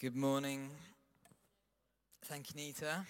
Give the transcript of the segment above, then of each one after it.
Good morning. Thank you, Nita.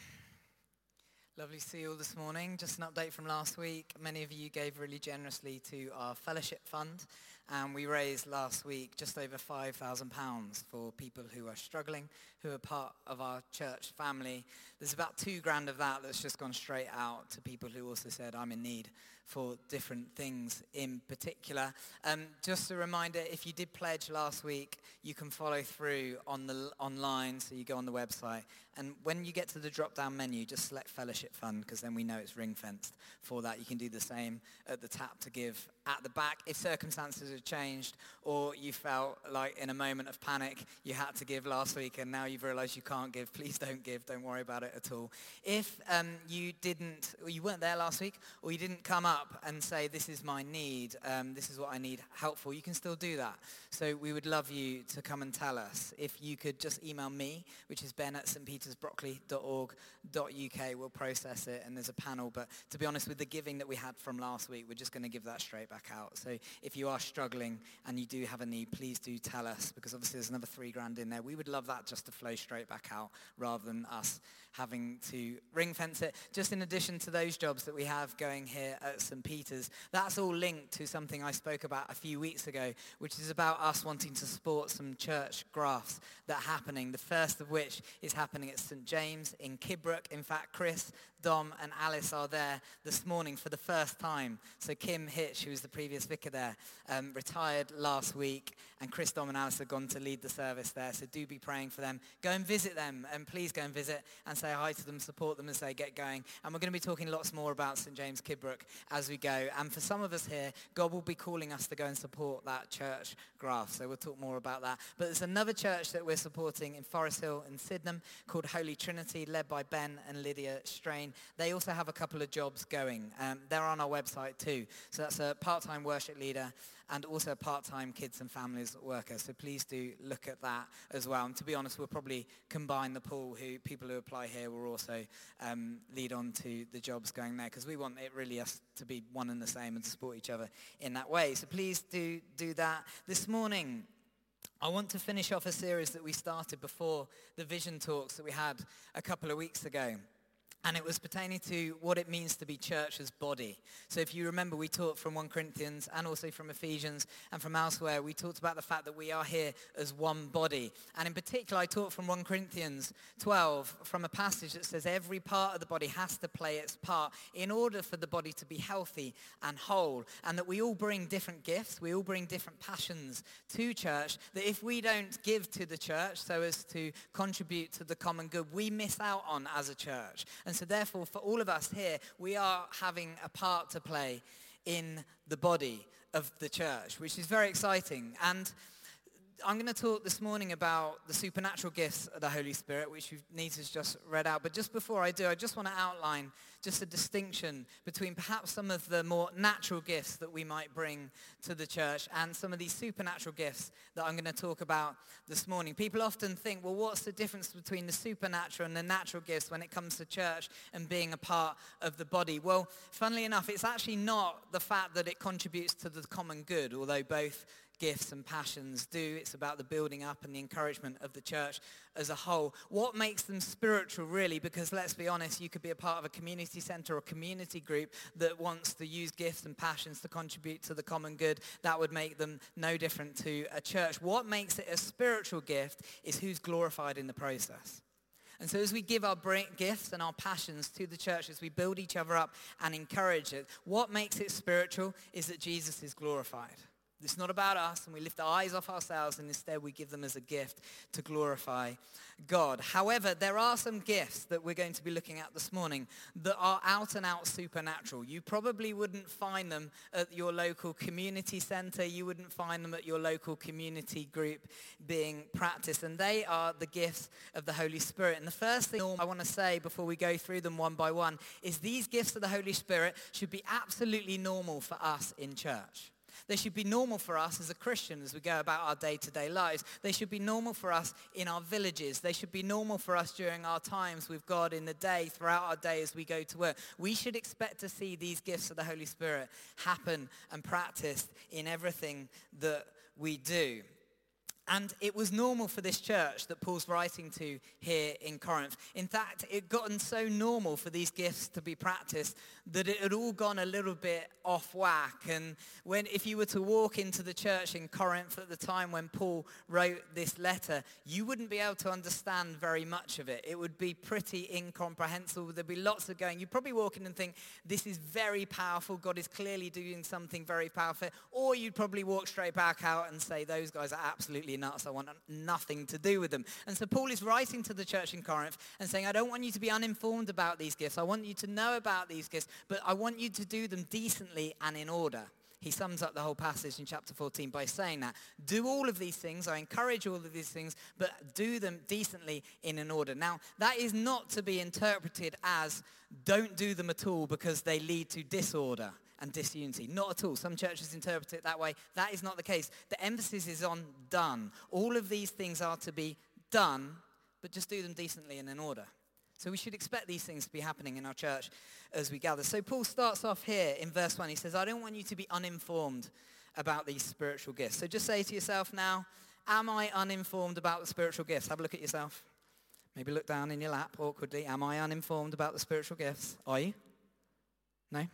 Lovely to see you all this morning. Just an update from last week. Many of you gave really generously to our fellowship fund, and we raised last week just over £5,000 for people who are struggling, who are part of our church family. There's about two grand of that that's just gone straight out to people who also said, I'm in need for different things in particular. Um, just a reminder, if you did pledge last week, you can follow through on the online, so you go on the website. And when you get to the drop-down menu, just select Fellowship Fund, because then we know it's ring-fenced for that. You can do the same at the tap to give at the back. If circumstances have changed or you felt like in a moment of panic you had to give last week and now you've realized you can't give, please don't give. Don't worry about it at all. If um, you didn't, or you weren't there last week, or you didn't come up and say, this is my need, um, this is what I need help for, you can still do that. So we would love you to come and tell us. If you could just email me, which is ben at stpetersbrockley.org.uk, we'll process it and there's a panel. But to be honest, with the giving that we had from last week, we're just going to give that straight back back out. So if you are struggling and you do have a need, please do tell us because obviously there's another three grand in there. We would love that just to flow straight back out rather than us having to ring fence it. Just in addition to those jobs that we have going here at St. Peter's, that's all linked to something I spoke about a few weeks ago, which is about us wanting to support some church grafts that are happening. The first of which is happening at St. James in Kidbrooke. In fact, Chris, Dom and Alice are there this morning for the first time. So Kim Hitch, who was the previous vicar there, um, retired last week and Chris, Dom and Alice have gone to lead the service there. So do be praying for them. Go and visit them and please go and visit and say hi to them, support them as they get going. And we're going to be talking lots more about St. James Kidbrooke as we go. And for some of us here, God will be calling us to go and support that church graft. So we'll talk more about that. But there's another church that we're supporting in Forest Hill in Sydenham called Holy Trinity, led by Ben and Lydia Strain. They also have a couple of jobs going. Um, they're on our website too. So that's a part-time worship leader and also a part-time kids and families worker. So please do look at that as well. And to be honest, we'll probably combine the pool who people who apply here will also um, lead on to the jobs going there because we want it really us to be one and the same and to support each other in that way. So please do do that. This morning, I want to finish off a series that we started before the vision talks that we had a couple of weeks ago and it was pertaining to what it means to be church as body. So if you remember, we talked from 1 Corinthians and also from Ephesians and from elsewhere, we talked about the fact that we are here as one body. And in particular, I taught from 1 Corinthians 12 from a passage that says every part of the body has to play its part in order for the body to be healthy and whole. And that we all bring different gifts, we all bring different passions to church, that if we don't give to the church so as to contribute to the common good, we miss out on as a church. And so therefore, for all of us here, we are having a part to play in the body of the church, which is very exciting. And I'm going to talk this morning about the supernatural gifts of the Holy Spirit, which Nita's just read out. But just before I do, I just want to outline just a distinction between perhaps some of the more natural gifts that we might bring to the church and some of these supernatural gifts that I'm going to talk about this morning. People often think, well, what's the difference between the supernatural and the natural gifts when it comes to church and being a part of the body? Well, funnily enough, it's actually not the fact that it contributes to the common good, although both gifts and passions do. It's about the building up and the encouragement of the church as a whole. What makes them spiritual really? Because let's be honest, you could be a part of a community center or community group that wants to use gifts and passions to contribute to the common good. That would make them no different to a church. What makes it a spiritual gift is who's glorified in the process. And so as we give our gifts and our passions to the church, as we build each other up and encourage it, what makes it spiritual is that Jesus is glorified. It's not about us, and we lift our eyes off ourselves, and instead we give them as a gift to glorify God. However, there are some gifts that we're going to be looking at this morning that are out and out supernatural. You probably wouldn't find them at your local community center. You wouldn't find them at your local community group being practiced, and they are the gifts of the Holy Spirit. And the first thing I want to say before we go through them one by one is these gifts of the Holy Spirit should be absolutely normal for us in church. They should be normal for us as a Christian as we go about our day-to-day lives. They should be normal for us in our villages. They should be normal for us during our times with God in the day, throughout our day as we go to work. We should expect to see these gifts of the Holy Spirit happen and practiced in everything that we do. And it was normal for this church that Paul's writing to here in Corinth. In fact, it gotten so normal for these gifts to be practiced that it had all gone a little bit off whack. And when, if you were to walk into the church in Corinth at the time when Paul wrote this letter, you wouldn't be able to understand very much of it. It would be pretty incomprehensible. There'd be lots of going. You'd probably walk in and think, this is very powerful. God is clearly doing something very powerful. Or you'd probably walk straight back out and say, those guys are absolutely nuts. I want nothing to do with them. And so Paul is writing to the church in Corinth and saying, I don't want you to be uninformed about these gifts. I want you to know about these gifts, but I want you to do them decently and in order. He sums up the whole passage in chapter 14 by saying that. Do all of these things. I encourage all of these things, but do them decently in an order. Now, that is not to be interpreted as don't do them at all because they lead to disorder and disunity. Not at all. Some churches interpret it that way. That is not the case. The emphasis is on done. All of these things are to be done, but just do them decently and in order. So we should expect these things to be happening in our church as we gather. So Paul starts off here in verse 1. He says, I don't want you to be uninformed about these spiritual gifts. So just say to yourself now, am I uninformed about the spiritual gifts? Have a look at yourself. Maybe look down in your lap awkwardly. Am I uninformed about the spiritual gifts? Are you? No?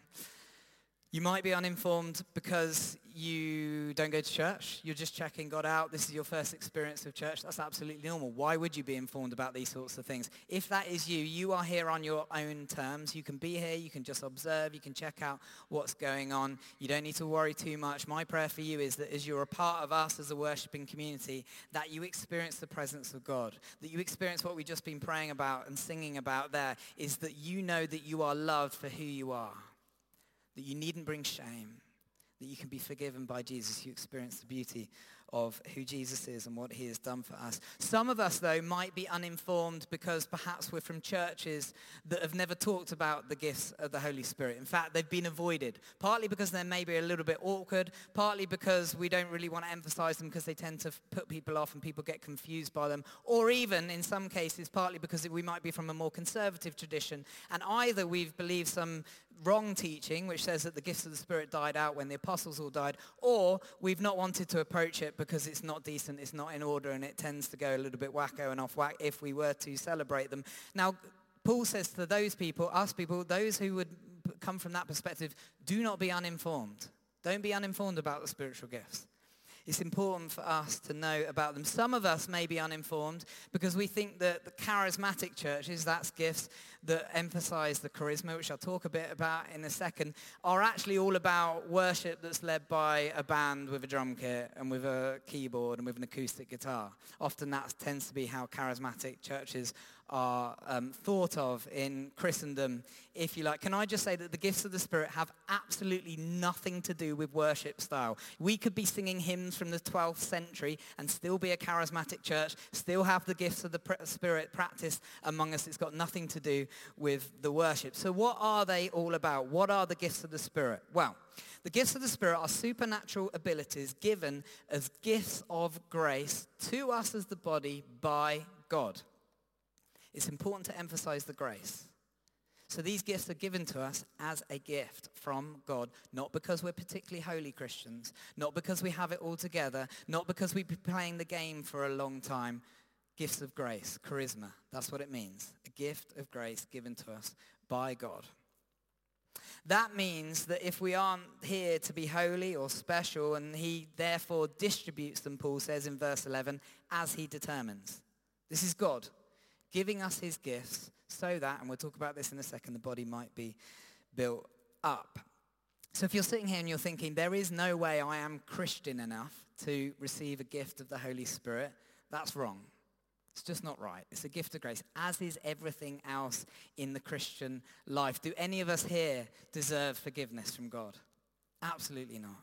You might be uninformed because you don't go to church. You're just checking God out. This is your first experience of church. That's absolutely normal. Why would you be informed about these sorts of things? If that is you, you are here on your own terms. You can be here. You can just observe. You can check out what's going on. You don't need to worry too much. My prayer for you is that as you're a part of us as a worshiping community, that you experience the presence of God, that you experience what we've just been praying about and singing about there, is that you know that you are loved for who you are that you needn't bring shame, that you can be forgiven by Jesus. You experience the beauty of who Jesus is and what he has done for us. Some of us, though, might be uninformed because perhaps we're from churches that have never talked about the gifts of the Holy Spirit. In fact, they've been avoided, partly because they're maybe a little bit awkward, partly because we don't really want to emphasize them because they tend to put people off and people get confused by them, or even, in some cases, partly because we might be from a more conservative tradition, and either we've believed some wrong teaching, which says that the gifts of the Spirit died out when the apostles all died, or we've not wanted to approach it because it's not decent, it's not in order, and it tends to go a little bit wacko and off whack if we were to celebrate them. Now, Paul says to those people, us people, those who would come from that perspective, do not be uninformed. Don't be uninformed about the spiritual gifts. It's important for us to know about them. Some of us may be uninformed because we think that the charismatic churches, that's gifts that emphasize the charisma, which I'll talk a bit about in a second, are actually all about worship that's led by a band with a drum kit and with a keyboard and with an acoustic guitar. Often that tends to be how charismatic churches are um, thought of in Christendom, if you like. Can I just say that the gifts of the Spirit have absolutely nothing to do with worship style. We could be singing hymns from the 12th century and still be a charismatic church, still have the gifts of the Spirit practiced among us. It's got nothing to do with the worship. So what are they all about? What are the gifts of the Spirit? Well, the gifts of the Spirit are supernatural abilities given as gifts of grace to us as the body by God it's important to emphasize the grace. So these gifts are given to us as a gift from God, not because we're particularly holy Christians, not because we have it all together, not because we've been playing the game for a long time. Gifts of grace, charisma, that's what it means. A gift of grace given to us by God. That means that if we aren't here to be holy or special, and he therefore distributes them, Paul says in verse 11, as he determines. This is God giving us his gifts so that, and we'll talk about this in a second, the body might be built up. So if you're sitting here and you're thinking, there is no way I am Christian enough to receive a gift of the Holy Spirit, that's wrong. It's just not right. It's a gift of grace, as is everything else in the Christian life. Do any of us here deserve forgiveness from God? Absolutely not.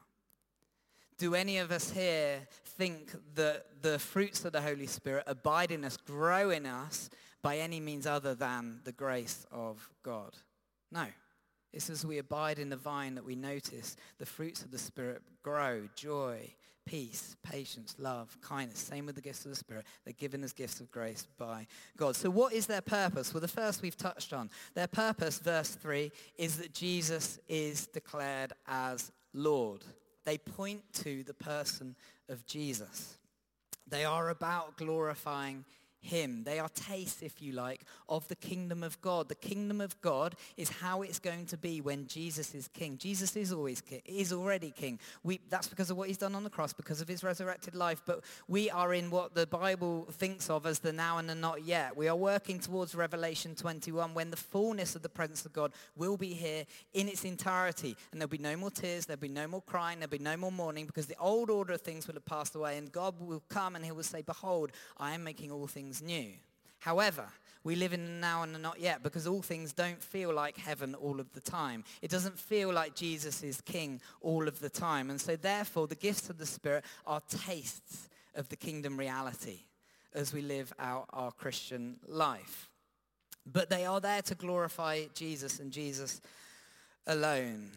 Do any of us here think that the fruits of the Holy Spirit abide in us, grow in us by any means other than the grace of God? No. It's as we abide in the vine that we notice the fruits of the Spirit grow, joy, peace, patience, love, kindness. Same with the gifts of the Spirit. They're given as gifts of grace by God. So what is their purpose? Well, the first we've touched on. Their purpose, verse 3, is that Jesus is declared as Lord they point to the person of Jesus. They are about glorifying him. They are tastes, if you like, of the kingdom of God. The kingdom of God is how it's going to be when Jesus is king. Jesus is always king, is already king. We, that's because of what he's done on the cross, because of his resurrected life. But we are in what the Bible thinks of as the now and the not yet. We are working towards Revelation 21 when the fullness of the presence of God will be here in its entirety. And there'll be no more tears, there'll be no more crying, there'll be no more mourning because the old order of things will have passed away and God will come and he will say, behold, I am making all things things new. However, we live in the now and the not yet because all things don't feel like heaven all of the time. It doesn't feel like Jesus is king all of the time. And so therefore, the gifts of the Spirit are tastes of the kingdom reality as we live out our Christian life. But they are there to glorify Jesus and Jesus alone.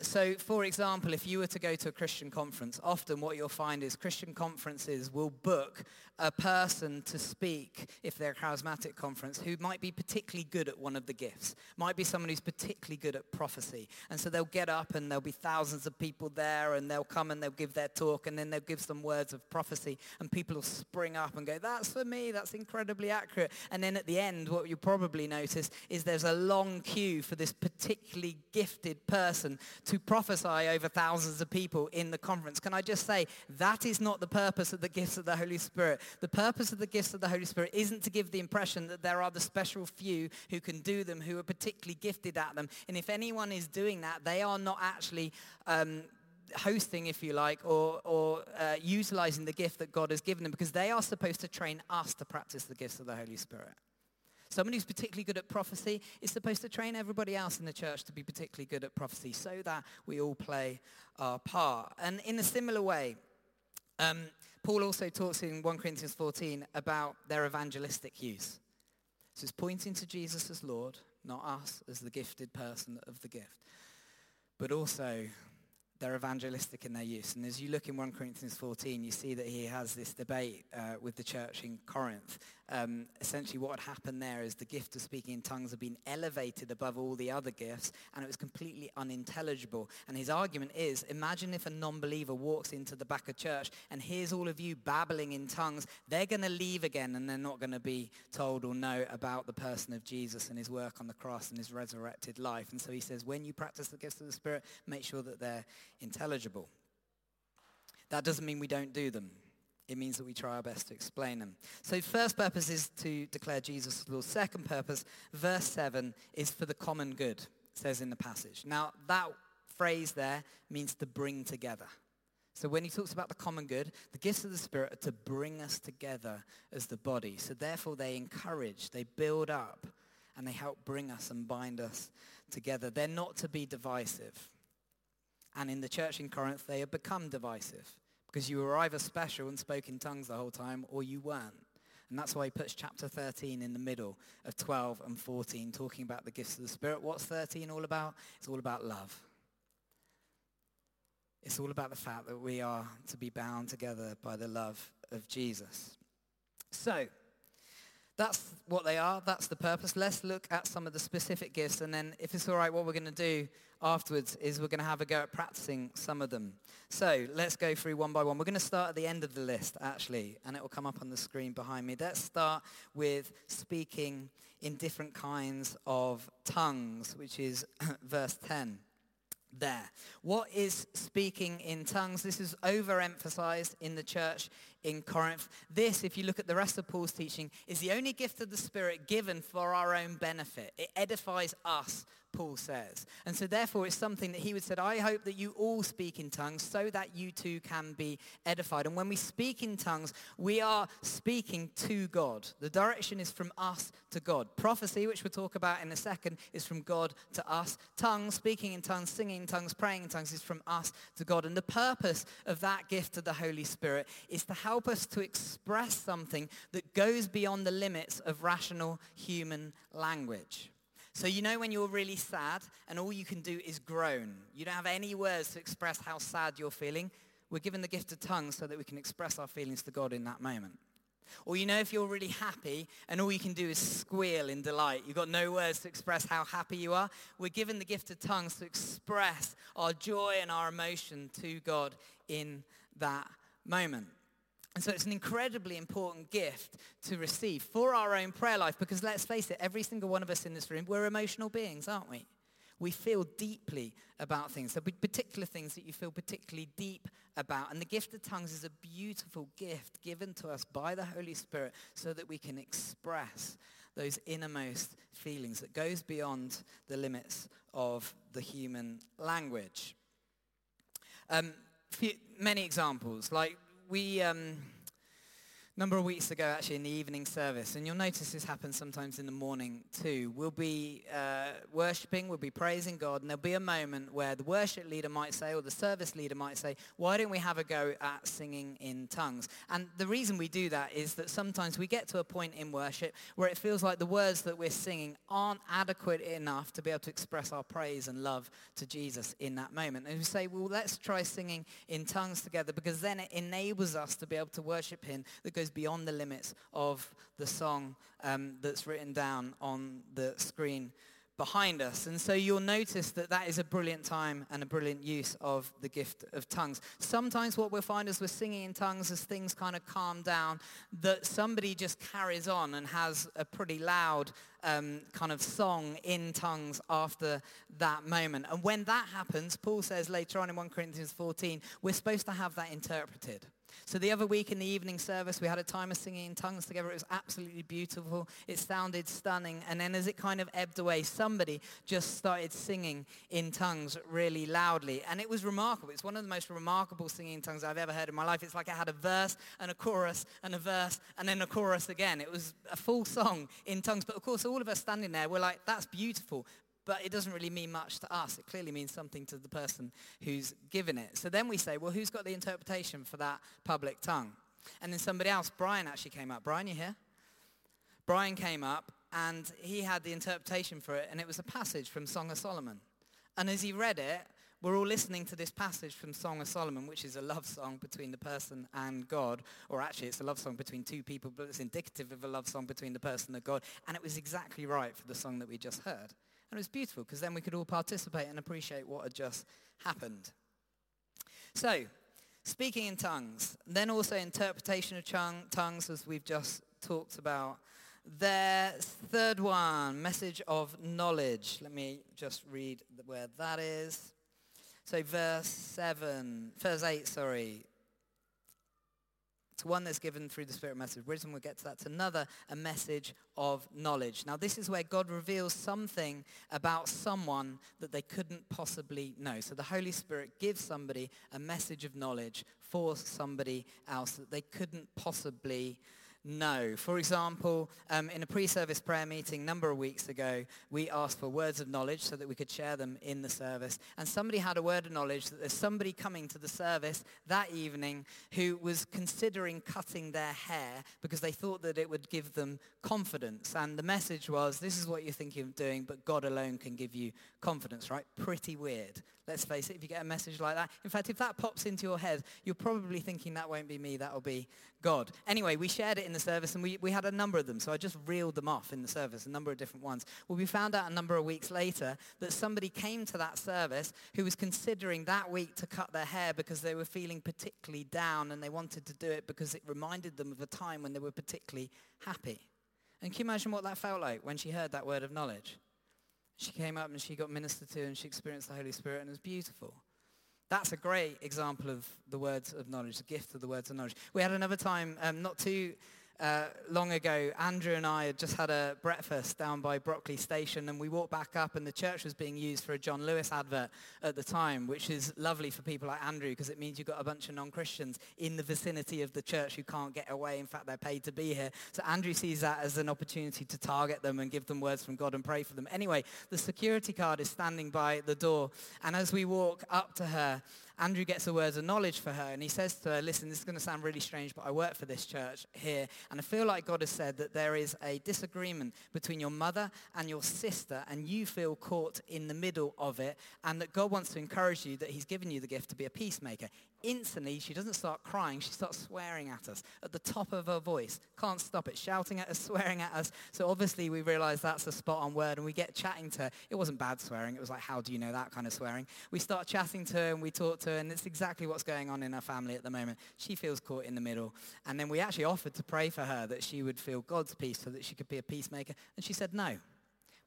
So, for example, if you were to go to a Christian conference, often what you'll find is Christian conferences will book a person to speak, if they're a charismatic conference, who might be particularly good at one of the gifts. Might be someone who's particularly good at prophecy. And so they'll get up and there'll be thousands of people there and they'll come and they'll give their talk and then they'll give some words of prophecy and people will spring up and go, that's for me, that's incredibly accurate. And then at the end, what you'll probably notice is there's a long queue for this particularly gifted person to prophesy over thousands of people in the conference. Can I just say, that is not the purpose of the gifts of the Holy Spirit. The purpose of the gifts of the Holy Spirit isn't to give the impression that there are the special few who can do them, who are particularly gifted at them. And if anyone is doing that, they are not actually um, hosting, if you like, or, or uh, utilizing the gift that God has given them because they are supposed to train us to practice the gifts of the Holy Spirit. Someone who's particularly good at prophecy is supposed to train everybody else in the church to be particularly good at prophecy so that we all play our part. And in a similar way, um, Paul also talks in 1 Corinthians 14 about their evangelistic use. So it's pointing to Jesus as Lord, not us as the gifted person of the gift. But also they're evangelistic in their use. And as you look in 1 Corinthians 14, you see that he has this debate uh, with the church in Corinth. Um, essentially what had happened there is the gift of speaking in tongues had been elevated above all the other gifts, and it was completely unintelligible. And his argument is, imagine if a non-believer walks into the back of church and hears all of you babbling in tongues. They're going to leave again, and they're not going to be told or know about the person of Jesus and his work on the cross and his resurrected life. And so he says, when you practice the gifts of the Spirit, make sure that they're intelligible. That doesn't mean we don't do them. It means that we try our best to explain them. So first purpose is to declare Jesus Lord. Second purpose, verse 7, is for the common good, says in the passage. Now that phrase there means to bring together. So when he talks about the common good, the gifts of the Spirit are to bring us together as the body. So therefore they encourage, they build up, and they help bring us and bind us together. They're not to be divisive. And in the church in Corinth, they have become divisive because you were either special and spoke in tongues the whole time or you weren't. And that's why he puts chapter 13 in the middle of 12 and 14, talking about the gifts of the Spirit. What's 13 all about? It's all about love. It's all about the fact that we are to be bound together by the love of Jesus. So, that's what they are. That's the purpose. Let's look at some of the specific gifts. And then if it's all right, what we're going to do afterwards is we're going to have a go at practicing some of them. So let's go through one by one. We're going to start at the end of the list, actually, and it will come up on the screen behind me. Let's start with speaking in different kinds of tongues, which is verse 10 there. What is speaking in tongues? This is overemphasized in the church in Corinth. This, if you look at the rest of Paul's teaching, is the only gift of the Spirit given for our own benefit. It edifies us Paul says. And so therefore it's something that he would said, I hope that you all speak in tongues so that you too can be edified. And when we speak in tongues, we are speaking to God. The direction is from us to God. Prophecy, which we'll talk about in a second, is from God to us. Tongues, speaking in tongues, singing in tongues, praying in tongues is from us to God. And the purpose of that gift of the Holy Spirit is to help us to express something that goes beyond the limits of rational human language. So you know when you're really sad and all you can do is groan. You don't have any words to express how sad you're feeling. We're given the gift of tongues so that we can express our feelings to God in that moment. Or you know if you're really happy and all you can do is squeal in delight. You've got no words to express how happy you are. We're given the gift of tongues to express our joy and our emotion to God in that moment. And so it's an incredibly important gift to receive for our own prayer life because let's face it, every single one of us in this room, we're emotional beings, aren't we? We feel deeply about things. There'll be particular things that you feel particularly deep about. And the gift of tongues is a beautiful gift given to us by the Holy Spirit so that we can express those innermost feelings that goes beyond the limits of the human language. Um, many examples, like we... Um, number of weeks ago actually in the evening service, and you'll notice this happens sometimes in the morning too. We'll be uh, worshipping, we'll be praising God, and there'll be a moment where the worship leader might say, or the service leader might say, why don't we have a go at singing in tongues? And the reason we do that is that sometimes we get to a point in worship where it feels like the words that we're singing aren't adequate enough to be able to express our praise and love to Jesus in that moment. And we say, well, let's try singing in tongues together because then it enables us to be able to worship him that goes goes beyond the limits of the song um, that's written down on the screen behind us. And so you'll notice that that is a brilliant time and a brilliant use of the gift of tongues. Sometimes what we'll find as we're singing in tongues as things kind of calm down, that somebody just carries on and has a pretty loud um, kind of song in tongues after that moment. And when that happens, Paul says later on in 1 Corinthians 14, we're supposed to have that interpreted. So the other week in the evening service, we had a time of singing in tongues together. It was absolutely beautiful. It sounded stunning. And then as it kind of ebbed away, somebody just started singing in tongues really loudly. And it was remarkable. It's one of the most remarkable singing in tongues I've ever heard in my life. It's like it had a verse and a chorus and a verse and then a chorus again. It was a full song in tongues. But of course, all of us standing there, we're like, that's beautiful but it doesn't really mean much to us. It clearly means something to the person who's given it. So then we say, well, who's got the interpretation for that public tongue? And then somebody else, Brian actually came up. Brian, you here? Brian came up and he had the interpretation for it and it was a passage from Song of Solomon. And as he read it, we're all listening to this passage from Song of Solomon, which is a love song between the person and God. Or actually, it's a love song between two people, but it's indicative of a love song between the person and God. And it was exactly right for the song that we just heard. And it was beautiful because then we could all participate and appreciate what had just happened. So, speaking in tongues, then also interpretation of tongues as we've just talked about. Their third one, message of knowledge. Let me just read where that is. So verse 7, verse 8, sorry. It's one that's given through the Spirit message. Wisdom, we'll get to that. It's another, a message of knowledge. Now, this is where God reveals something about someone that they couldn't possibly know. So the Holy Spirit gives somebody a message of knowledge for somebody else that they couldn't possibly no. For example, um, in a pre-service prayer meeting a number of weeks ago, we asked for words of knowledge so that we could share them in the service. And somebody had a word of knowledge that there's somebody coming to the service that evening who was considering cutting their hair because they thought that it would give them confidence. And the message was, this is what you're thinking of doing, but God alone can give you confidence, right? Pretty weird. Let's face it, if you get a message like that. In fact, if that pops into your head, you're probably thinking that won't be me, that'll be God. Anyway, we shared it in the service and we, we had a number of them. So I just reeled them off in the service, a number of different ones. Well, we found out a number of weeks later that somebody came to that service who was considering that week to cut their hair because they were feeling particularly down and they wanted to do it because it reminded them of a time when they were particularly happy. And can you imagine what that felt like when she heard that word of knowledge? She came up and she got ministered to and she experienced the Holy Spirit and it was beautiful. That's a great example of the words of knowledge, the gift of the words of knowledge. We had another time, um, not too uh, long ago, Andrew and I had just had a breakfast down by Brockley Station and we walked back up and the church was being used for a John Lewis advert at the time, which is lovely for people like Andrew because it means you've got a bunch of non-Christians in the vicinity of the church who can't get away. In fact, they're paid to be here. So Andrew sees that as an opportunity to target them and give them words from God and pray for them. Anyway, the security guard is standing by the door and as we walk up to her, Andrew gets a word of knowledge for her and he says to her, listen, this is going to sound really strange, but I work for this church here and I feel like God has said that there is a disagreement between your mother and your sister and you feel caught in the middle of it and that God wants to encourage you that he's given you the gift to be a peacemaker. Instantly she doesn't start crying, she starts swearing at us at the top of her voice. Can't stop it, shouting at us, swearing at us. So obviously we realize that's a spot on word and we get chatting to her. It wasn't bad swearing, it was like, how do you know that kind of swearing? We start chatting to her and we talk to her and it's exactly what's going on in her family at the moment. She feels caught in the middle. And then we actually offered to pray for her that she would feel God's peace so that she could be a peacemaker. And she said no.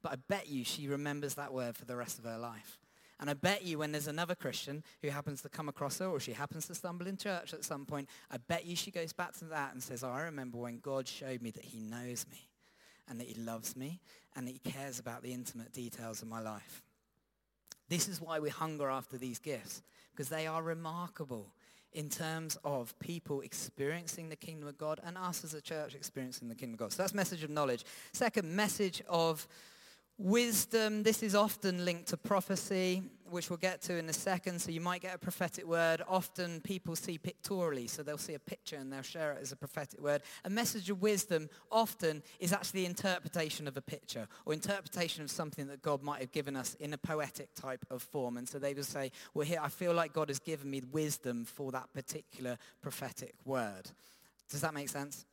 But I bet you she remembers that word for the rest of her life. And I bet you when there's another Christian who happens to come across her or she happens to stumble in church at some point, I bet you she goes back to that and says, oh, I remember when God showed me that he knows me and that he loves me and that he cares about the intimate details of my life. This is why we hunger after these gifts because they are remarkable in terms of people experiencing the kingdom of God and us as a church experiencing the kingdom of God. So that's message of knowledge. Second, message of Wisdom, this is often linked to prophecy, which we'll get to in a second. So you might get a prophetic word. Often people see pictorially, so they'll see a picture and they'll share it as a prophetic word. A message of wisdom often is actually interpretation of a picture or interpretation of something that God might have given us in a poetic type of form. And so they will say, well, here, I feel like God has given me wisdom for that particular prophetic word. Does that make sense?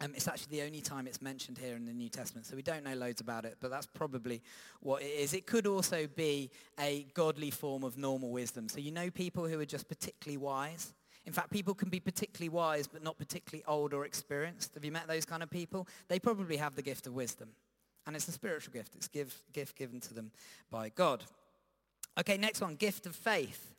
Um, it's actually the only time it's mentioned here in the New Testament, so we don't know loads about it, but that's probably what it is. It could also be a godly form of normal wisdom. So you know people who are just particularly wise. In fact, people can be particularly wise, but not particularly old or experienced. Have you met those kind of people? They probably have the gift of wisdom. And it's a spiritual gift. It's a gift given to them by God. Okay, next one, gift of faith.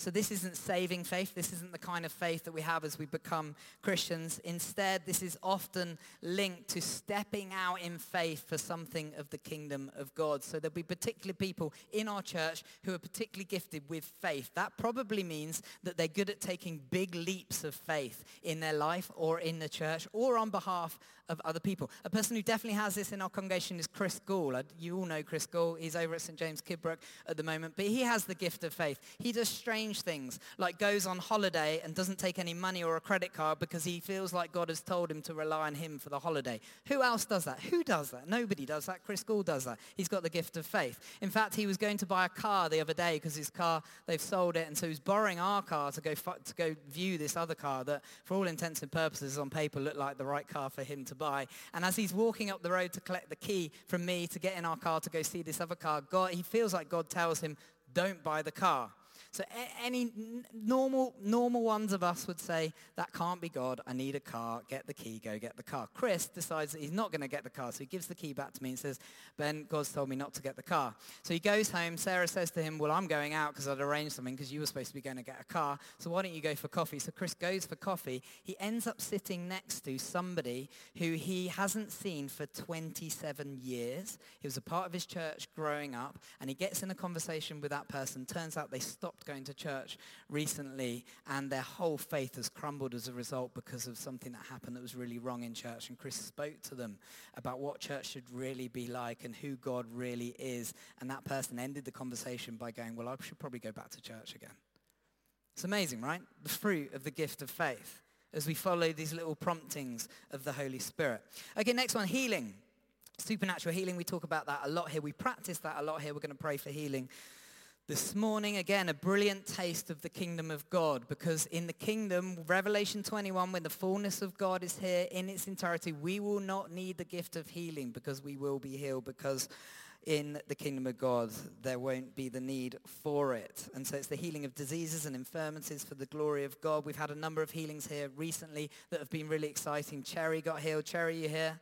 So this isn't saving faith. This isn't the kind of faith that we have as we become Christians. Instead, this is often linked to stepping out in faith for something of the kingdom of God. So there'll be particular people in our church who are particularly gifted with faith. That probably means that they're good at taking big leaps of faith in their life or in the church or on behalf of other people. A person who definitely has this in our congregation is Chris Gall. Uh, you all know Chris Gall. He's over at St. James Kidbrooke at the moment, but he has the gift of faith. He does strange things, like goes on holiday and doesn't take any money or a credit card because he feels like God has told him to rely on him for the holiday. Who else does that? Who does that? Nobody does that. Chris Gall does that. He's got the gift of faith. In fact, he was going to buy a car the other day because his car, they've sold it, and so he's borrowing our car to go, to go view this other car that, for all intents and purposes, on paper looked like the right car for him to buy. And as he's walking up the road to collect the key from me to get in our car to go see this other car, God, he feels like God tells him, don't buy the car. So any normal, normal ones of us would say, that can't be God. I need a car. Get the key. Go get the car. Chris decides that he's not going to get the car. So he gives the key back to me and says, Ben, God's told me not to get the car. So he goes home. Sarah says to him, well, I'm going out because I'd arranged something because you were supposed to be going to get a car. So why don't you go for coffee? So Chris goes for coffee. He ends up sitting next to somebody who he hasn't seen for 27 years. He was a part of his church growing up. And he gets in a conversation with that person. Turns out they stopped stopped going to church recently and their whole faith has crumbled as a result because of something that happened that was really wrong in church. And Chris spoke to them about what church should really be like and who God really is. And that person ended the conversation by going, well, I should probably go back to church again. It's amazing, right? The fruit of the gift of faith as we follow these little promptings of the Holy Spirit. Okay, next one, healing. Supernatural healing, we talk about that a lot here. We practice that a lot here. We're going to pray for healing this morning, again, a brilliant taste of the kingdom of God because in the kingdom, Revelation 21, when the fullness of God is here in its entirety, we will not need the gift of healing because we will be healed because in the kingdom of God, there won't be the need for it. And so it's the healing of diseases and infirmities for the glory of God. We've had a number of healings here recently that have been really exciting. Cherry got healed. Cherry, you here?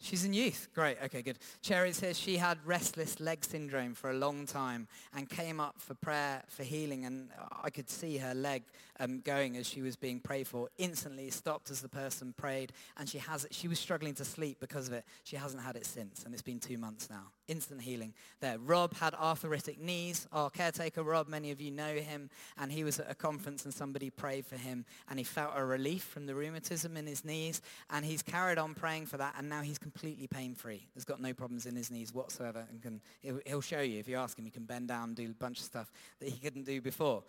She's in youth. Great. Okay, good. Cherry says she had restless leg syndrome for a long time and came up for prayer for healing. And I could see her leg um, going as she was being prayed for. Instantly stopped as the person prayed. And she, has, she was struggling to sleep because of it. She hasn't had it since. And it's been two months now. Instant healing there. Rob had arthritic knees. Our caretaker, Rob, many of you know him. And he was at a conference and somebody prayed for him. And he felt a relief from the rheumatism in his knees. And he's carried on praying for that. And now he's completely pain-free. He's got no problems in his knees whatsoever and can, he'll show you, if you ask him, he can bend down do a bunch of stuff that he couldn't do before.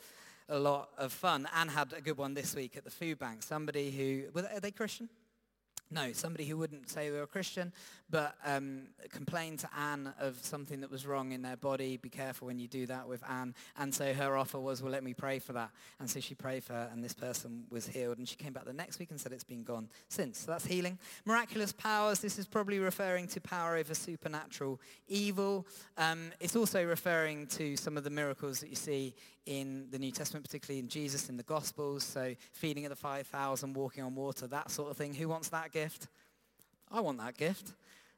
A lot of fun. and had a good one this week at the food bank. Somebody who, are they Christian? No, somebody who wouldn't say they were a Christian, but um, complained to Anne of something that was wrong in their body. Be careful when you do that with Anne. And so her offer was, well, let me pray for that. And so she prayed for her, and this person was healed. And she came back the next week and said it's been gone since. So that's healing. Miraculous powers. This is probably referring to power over supernatural evil. Um, it's also referring to some of the miracles that you see in the New Testament, particularly in Jesus in the Gospels. So feeding of the 5,000, walking on water, that sort of thing. Who wants that gift? I want that gift.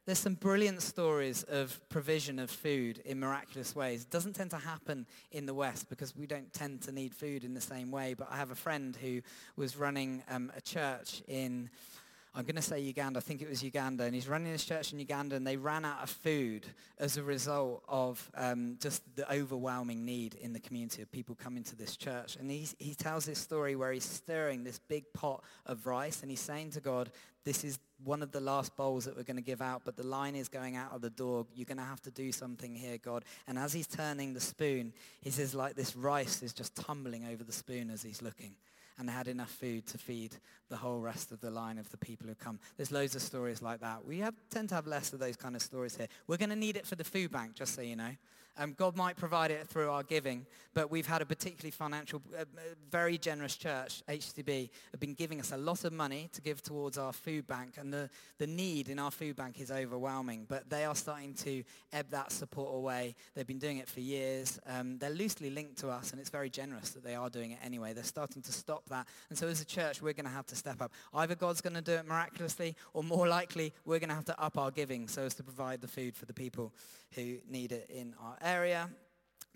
There's some brilliant stories of provision of food in miraculous ways. It doesn't tend to happen in the West because we don't tend to need food in the same way. But I have a friend who was running um, a church in I'm going to say Uganda, I think it was Uganda, and he's running this church in Uganda, and they ran out of food as a result of um, just the overwhelming need in the community of people coming to this church. And he, he tells this story where he's stirring this big pot of rice, and he's saying to God, this is one of the last bowls that we're going to give out, but the line is going out of the door. You're going to have to do something here, God. And as he's turning the spoon, he says, like this rice is just tumbling over the spoon as he's looking and had enough food to feed the whole rest of the line of the people who come. There's loads of stories like that. We have, tend to have less of those kind of stories here. We're going to need it for the food bank, just so you know. Um, God might provide it through our giving, but we've had a particularly financial, uh, very generous church, HTB, have been giving us a lot of money to give towards our food bank, and the, the need in our food bank is overwhelming, but they are starting to ebb that support away. They've been doing it for years. Um, they're loosely linked to us, and it's very generous that they are doing it anyway. They're starting to stop that, and so as a church, we're going to have to step up. Either God's going to do it miraculously, or more likely, we're going to have to up our giving so as to provide the food for the people who need it in our area.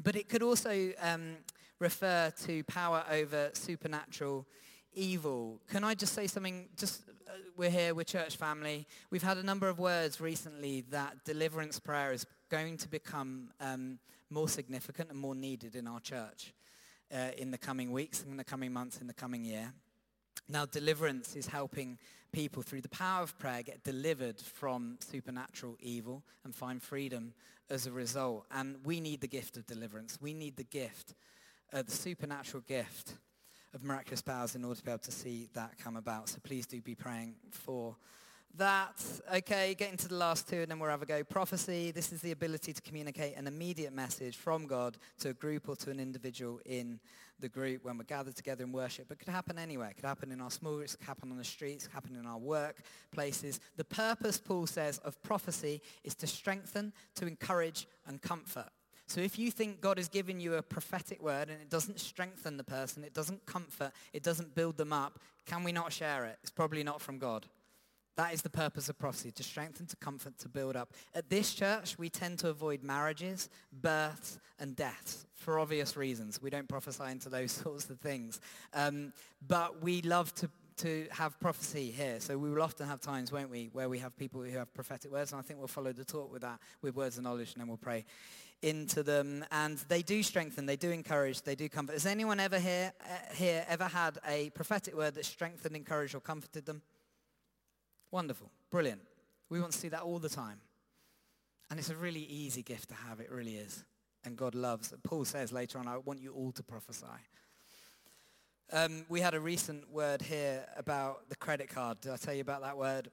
But it could also um, refer to power over supernatural evil. Can I just say something? Just uh, we're here, we're church family. We've had a number of words recently that deliverance prayer is going to become um, more significant and more needed in our church uh, in the coming weeks, in the coming months, in the coming year. Now, deliverance is helping people through the power of prayer get delivered from supernatural evil and find freedom as a result. And we need the gift of deliverance. We need the gift, uh, the supernatural gift of miraculous powers in order to be able to see that come about. So please do be praying for that. Okay, getting to the last two and then we'll have a go. Prophecy, this is the ability to communicate an immediate message from God to a group or to an individual in the group when we're gathered together in worship. But it could happen anywhere. It could happen in our small groups, it could happen on the streets, it could happen in our workplaces. The purpose, Paul says, of prophecy is to strengthen, to encourage, and comfort. So if you think God has given you a prophetic word and it doesn't strengthen the person, it doesn't comfort, it doesn't build them up, can we not share it? It's probably not from God. That is the purpose of prophecy, to strengthen, to comfort, to build up. At this church, we tend to avoid marriages, births, and deaths for obvious reasons. We don't prophesy into those sorts of things. Um, but we love to, to have prophecy here. So we will often have times, won't we, where we have people who have prophetic words. And I think we'll follow the talk with that, with words of knowledge, and then we'll pray into them. And they do strengthen, they do encourage, they do comfort. Has anyone ever here, uh, here ever had a prophetic word that strengthened, encouraged, or comforted them? Wonderful. Brilliant. We want to see that all the time. And it's a really easy gift to have. It really is. And God loves. Paul says later on, I want you all to prophesy. Um, we had a recent word here about the credit card. Did I tell you about that word?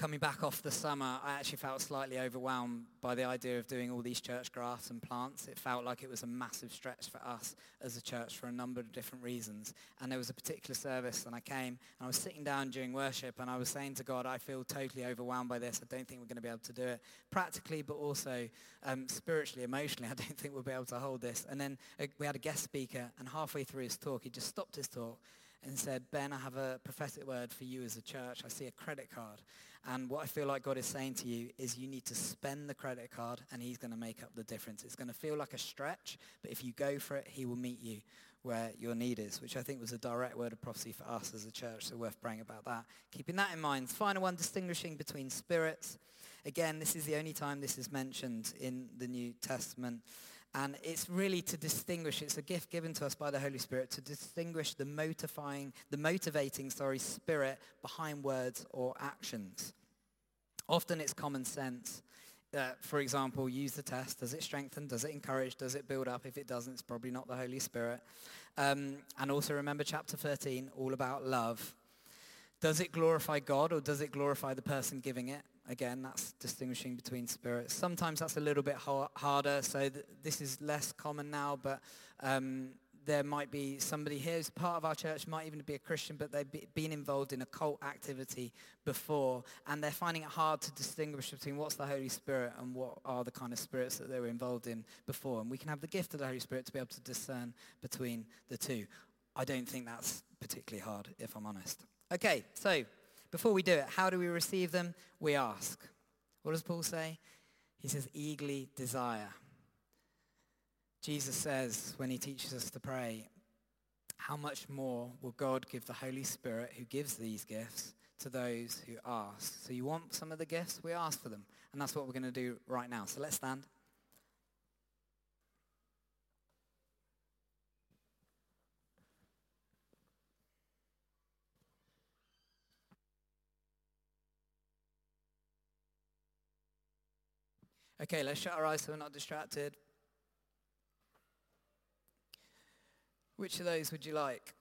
Coming back off the summer, I actually felt slightly overwhelmed by the idea of doing all these church grafts and plants. It felt like it was a massive stretch for us as a church for a number of different reasons. And there was a particular service and I came and I was sitting down during worship and I was saying to God, I feel totally overwhelmed by this. I don't think we're going to be able to do it practically, but also um, spiritually, emotionally. I don't think we'll be able to hold this. And then uh, we had a guest speaker and halfway through his talk, he just stopped his talk and said, Ben, I have a prophetic word for you as a church. I see a credit card. And what I feel like God is saying to you is you need to spend the credit card and he's going to make up the difference. It's going to feel like a stretch, but if you go for it, he will meet you where your need is, which I think was a direct word of prophecy for us as a church, so worth praying about that. Keeping that in mind. Final one, distinguishing between spirits. Again, this is the only time this is mentioned in the New Testament. And it's really to distinguish, it's a gift given to us by the Holy Spirit to distinguish the motivating, the motivating, sorry, spirit behind words or actions. Often it's common sense. Uh, for example, use the test. Does it strengthen? Does it encourage? Does it build up? If it doesn't, it's probably not the Holy Spirit. Um, and also remember chapter 13, all about love. Does it glorify God or does it glorify the person giving it? Again, that's distinguishing between spirits. Sometimes that's a little bit harder, so th- this is less common now, but um, there might be somebody here who's part of our church, might even be a Christian, but they've been involved in occult activity before, and they're finding it hard to distinguish between what's the Holy Spirit and what are the kind of spirits that they were involved in before. And we can have the gift of the Holy Spirit to be able to discern between the two. I don't think that's particularly hard, if I'm honest. Okay, so before we do it, how do we receive them? We ask. What does Paul say? He says, eagerly desire. Jesus says when he teaches us to pray, how much more will God give the Holy Spirit who gives these gifts to those who ask? So you want some of the gifts? We ask for them. And that's what we're going to do right now. So let's stand. Okay, let's shut our eyes so we're not distracted. Which of those would you like?